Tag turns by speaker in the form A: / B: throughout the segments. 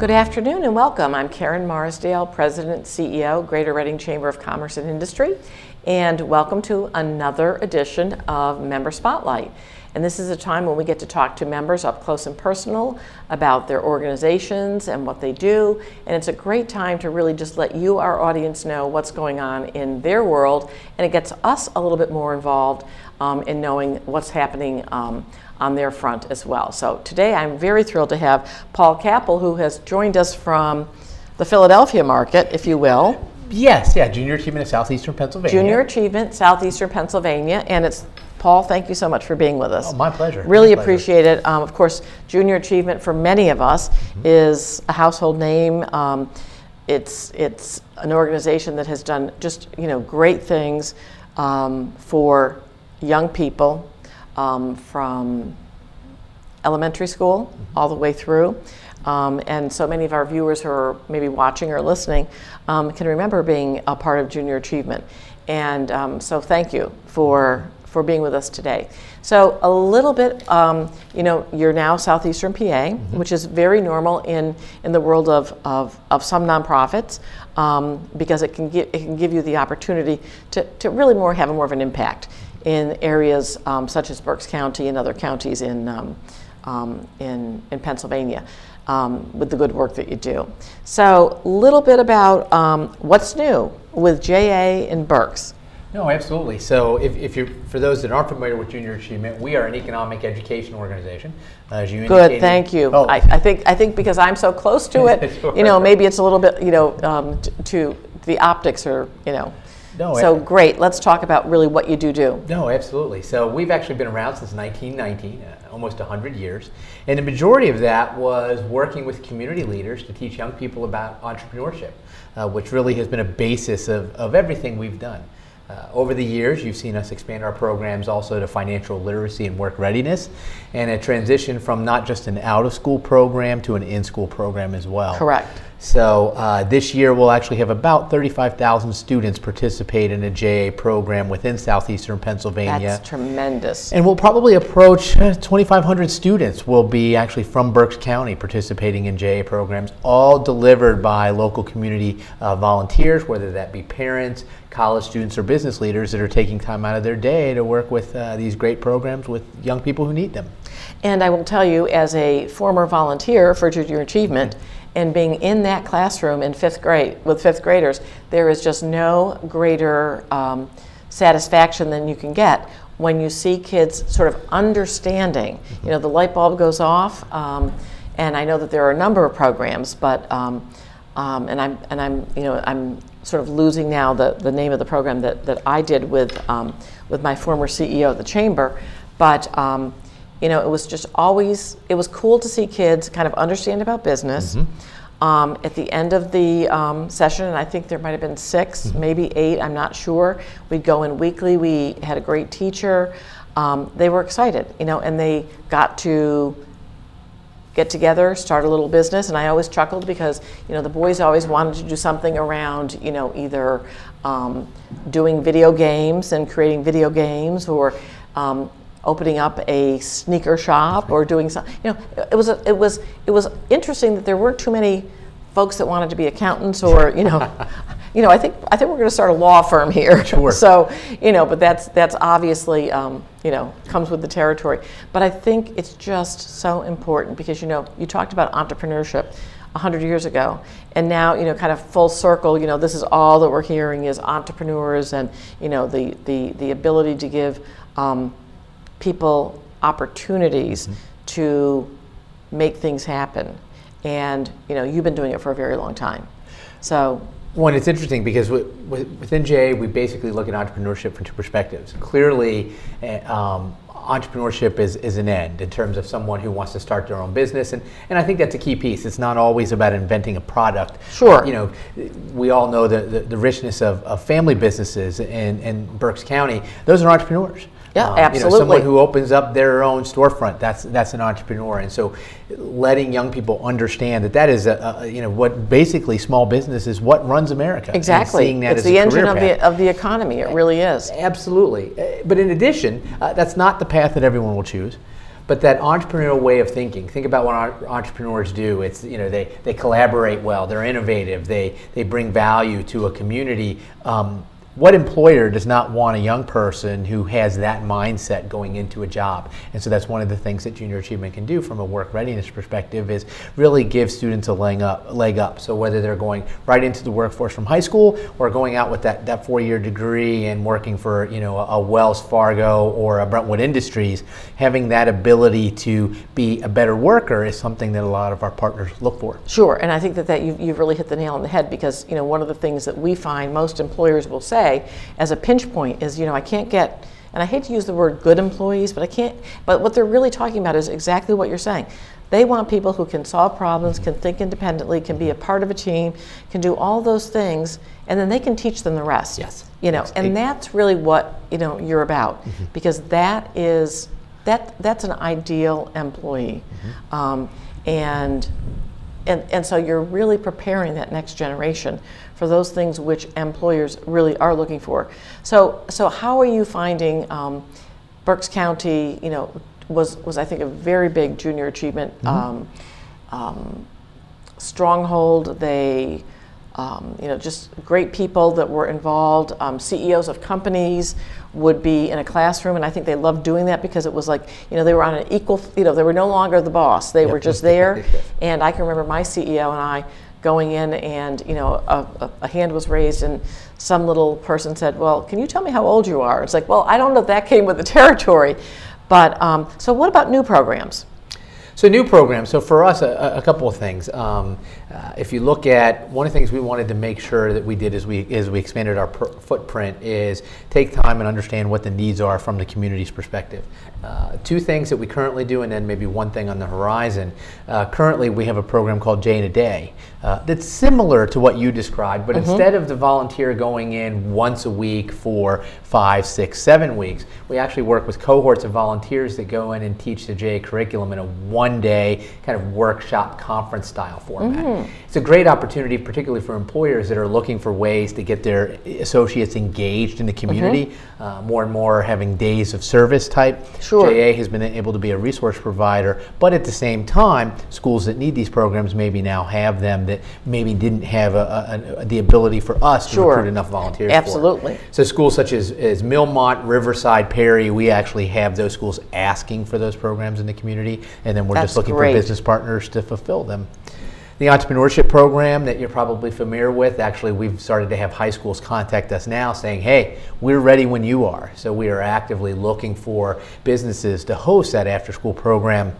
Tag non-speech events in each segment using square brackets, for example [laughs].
A: Good afternoon and welcome. I'm Karen Marsdale, President CEO, Greater Reading Chamber of Commerce and Industry, and welcome to another edition of Member Spotlight. And this is a time when we get to talk to members up close and personal about their organizations and what they do. And it's a great time to really just let you, our audience, know what's going on in their world. And it gets us a little bit more involved um, in knowing what's happening um, on their front as well. So today I'm very thrilled to have Paul Capel, who has joined us from the Philadelphia market, if you will.
B: Yes, yeah, Junior Achievement of Southeastern Pennsylvania.
A: Junior Achievement, Southeastern Pennsylvania, and it's Paul, thank you so much for being with us.
B: Oh, my pleasure.
A: Really
B: my pleasure.
A: appreciate it. Um, of course, Junior Achievement for many of us mm-hmm. is a household name. Um, it's it's an organization that has done just you know great things um, for young people um, from elementary school mm-hmm. all the way through. Um, and so many of our viewers who are maybe watching or listening um, can remember being a part of Junior Achievement. And um, so thank you for for being with us today. So a little bit, um, you know, you're now Southeastern PA, mm-hmm. which is very normal in, in the world of, of, of some nonprofits um, because it can, give, it can give you the opportunity to, to really more have more of an impact in areas um, such as Berks County and other counties in, um, um, in, in Pennsylvania. Um, with the good work that you do. So, a little bit about what's new with JA and Berks.
B: No, absolutely. So, if, if you're for those that aren't familiar with Junior Achievement, we are an economic education organization.
A: Uh, as you Good, indicated. thank you. Oh. I, I, think I think because I'm so close to it, [laughs] sure. you know, maybe it's a little bit, you know, um, to, to the optics are, you know. No, so great. Let's talk about really what you do do.
B: No, absolutely. So we've actually been around since 1919, uh, almost 100 years, and the majority of that was working with community leaders to teach young people about entrepreneurship, uh, which really has been a basis of, of everything we've done. Uh, over the years, you've seen us expand our programs also to financial literacy and work readiness, and a transition from not just an out of school program to an in school program as well.
A: Correct.
B: So uh, this year we'll actually have about 35,000 students participate in a JA program within southeastern Pennsylvania.
A: That's tremendous.
B: And we'll probably approach uh, 2,500 students will be actually from Berks County participating in JA programs, all delivered by local community uh, volunteers, whether that be parents, college students, or business leaders that are taking time out of their day to work with uh, these great programs with young people who need them.
A: And I will tell you, as a former volunteer for Junior Achievement, and being in that classroom in fifth grade with fifth graders, there is just no greater um, satisfaction than you can get when you see kids sort of understanding. You know, the light bulb goes off, um, and I know that there are a number of programs, but um, um and I'm and I'm you know I'm sort of losing now the, the name of the program that, that I did with um, with my former CEO of the chamber, but um, you know, it was just always, it was cool to see kids kind of understand about business. Mm-hmm. Um, at the end of the um, session, and I think there might have been 6 mm-hmm. maybe eight, I'm not sure. We'd go in weekly. We had a great teacher. Um, they were excited, you know, and they got to get together, start a little business. And I always chuckled because, you know, the boys always wanted to do something around, you know, either um, doing video games and creating video games or um, opening up a sneaker shop or doing something. You know, it was a, it was it was interesting that there weren't too many folks that wanted to be accountants or you know. [laughs] you know, I think I think we're going to start a law firm here. [laughs]
B: Sure.
A: so, you know, but that's that's obviously um, you know comes with the territory. But I think it's just so important because you know you talked about entrepreneurship. 100 years ago and now you know kind of full circle you know this is all that we're hearing is entrepreneurs and you know the the the ability to give um, people opportunities mm-hmm. to make things happen. And you know, you've been doing it for a very long time. So
B: one, it's interesting because within JA, we basically look at entrepreneurship from two perspectives. Clearly, eh, um, entrepreneurship is, is an end in terms of someone who wants to start their own business. And, and I think that's a key piece. It's not always about inventing a product.
A: Sure.
B: You know, we all know the, the, the richness of, of family businesses in, in Berks County. Those are entrepreneurs.
A: Yeah, um, absolutely. You know,
B: someone who opens up their own storefront, that's that's an entrepreneur. And so letting young people understand that that is a, a you know what basically small business is what runs America.
A: Exactly. it's the engine of the of the economy. It really is.
B: Absolutely. Uh, but in addition, uh, that's not the path that everyone will choose. but that entrepreneurial way of thinking. Think about what entrepreneurs do. It's you know they they collaborate well. They're innovative. They they bring value to a community. Um, what employer does not want a young person who has that mindset going into a job? And so that's one of the things that Junior Achievement can do from a work readiness perspective is really give students a leg up. Leg up. So whether they're going right into the workforce from high school or going out with that, that four-year degree and working for you know a Wells Fargo or a Brentwood Industries, having that ability to be a better worker is something that a lot of our partners look for.
A: Sure, and I think that, that you've, you've really hit the nail on the head because you know one of the things that we find most employers will say say as a pinch point is, you know, I can't get, and I hate to use the word good employees, but I can't, but what they're really talking about is exactly what you're saying. They want people who can solve problems, can think independently, can be a part of a team, can do all those things, and then they can teach them the rest.
B: Yes.
A: You know, and that's really what you know you're about, mm-hmm. because that is that that's an ideal employee, mm-hmm. um, and and, and so you're really preparing that next generation for those things which employers really are looking for. So, so how are you finding um, Berks County, you know, was, was I think a very big junior achievement mm-hmm. um, um, stronghold. They, um, you know, just great people that were involved. Um, CEOs of companies would be in a classroom, and I think they loved doing that because it was like, you know, they were on an equal, you know, they were no longer the boss. They yep. were just there. [laughs] and I can remember my CEO and I going in, and you know, a, a, hand was raised, and some little person said, "Well, can you tell me how old you are?" It's like, well, I don't know if that came with the [laughs] territory, but um, so what about new programs?
B: So new programs. So for us, a, a couple of things. Um, uh, if you look at one of the things we wanted to make sure that we did as we as we expanded our per- footprint is take time and understand what the needs are from the community's perspective. Uh, two things that we currently do, and then maybe one thing on the horizon. Uh, currently, we have a program called in a Day uh, that's similar to what you described, but mm-hmm. instead of the volunteer going in once a week for five, six, seven weeks, we actually work with cohorts of volunteers that go in and teach the JA curriculum in a one day kind of workshop conference style format. Mm-hmm. It's a great opportunity, particularly for employers that are looking for ways to get their associates engaged in the community. Mm-hmm. Uh, more and more having days of service type.
A: Sure.
B: JA has been able to be a resource provider, but at the same time, schools that need these programs maybe now have them that maybe didn't have a, a, a, the ability for us to
A: sure.
B: recruit enough volunteers.
A: Absolutely.
B: So schools such as, as Millmont, Riverside, Perry, we actually have those schools asking for those programs in the community, and then we're just looking
A: great.
B: for business partners to fulfill them. The entrepreneurship program that you're probably familiar with, actually, we've started to have high schools contact us now saying, hey, we're ready when you are. So we are actively looking for businesses to host that after school program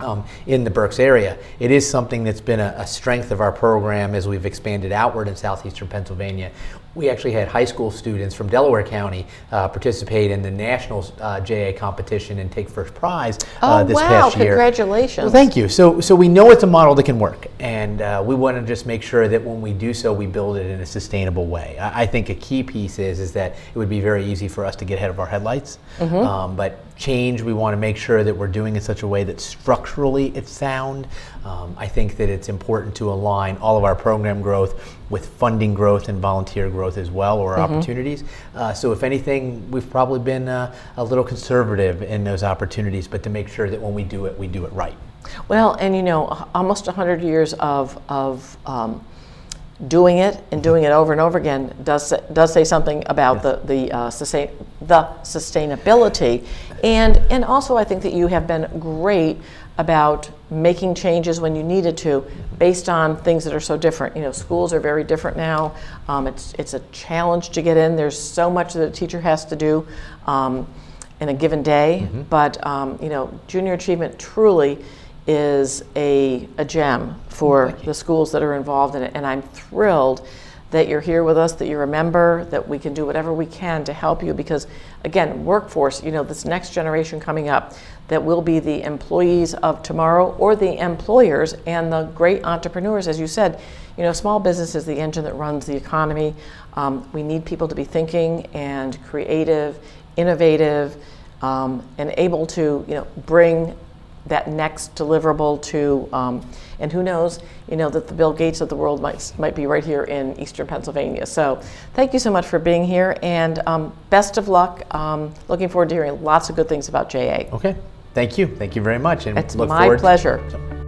B: um, in the Berks area. It is something that's been a, a, strength of our program as we've expanded outward in southeastern Pennsylvania we actually had high school students from Delaware County uh, participate in the national uh, JA competition and take first prize
A: uh,
B: oh, this
A: wow.
B: past year.
A: Congratulations!
B: Well, thank you. So, so we know it's a model that can work, and uh, we want to just make sure that when we do so, we build it in a sustainable way. I, I, think a key piece is is that it would be very easy for us to get ahead of our headlights, mm-hmm. um, but change we want to make sure that we're doing in such a way that structurally it's sound. Um, I think that it's important to align all of our program growth with funding growth and volunteer growth as well, or mm-hmm. opportunities. Uh, so, if anything, we've probably been uh, a little conservative in those opportunities, but to make sure that when we do it, we do it right.
A: Well, and you know, almost 100 years of, of um, doing it and doing it over and over again does does say something about yes. the the uh, sustain the sustainability, and and also I think that you have been great about making changes when you needed to based on things that are so different. You know, schools are very different now. Um, it's, it's a challenge to get in. There's so much that a teacher has to do um, in a given day. Mm-hmm. But, um, you know, junior achievement truly is a, a gem for the schools that are involved in it. And I'm thrilled that you're here with us, that you're a member, that we can do whatever we can to help you because, again, workforce, you know, this next generation coming up that will be the employees of tomorrow or the employers and the great entrepreneurs, as you said. You know, small business is the engine that runs the economy. Um, we need people to be thinking and creative, innovative, um, and able to, you know, bring that next deliverable to, um, and who knows, you know, that the Bill Gates of the world might, might be right here in Eastern Pennsylvania. So thank you so much for being here and um, best of luck. Um, looking forward to hearing lots of good things about JA.
B: Okay. Thank you. Thank you very much. And
A: It's
B: look
A: my
B: forward
A: pleasure.
B: To,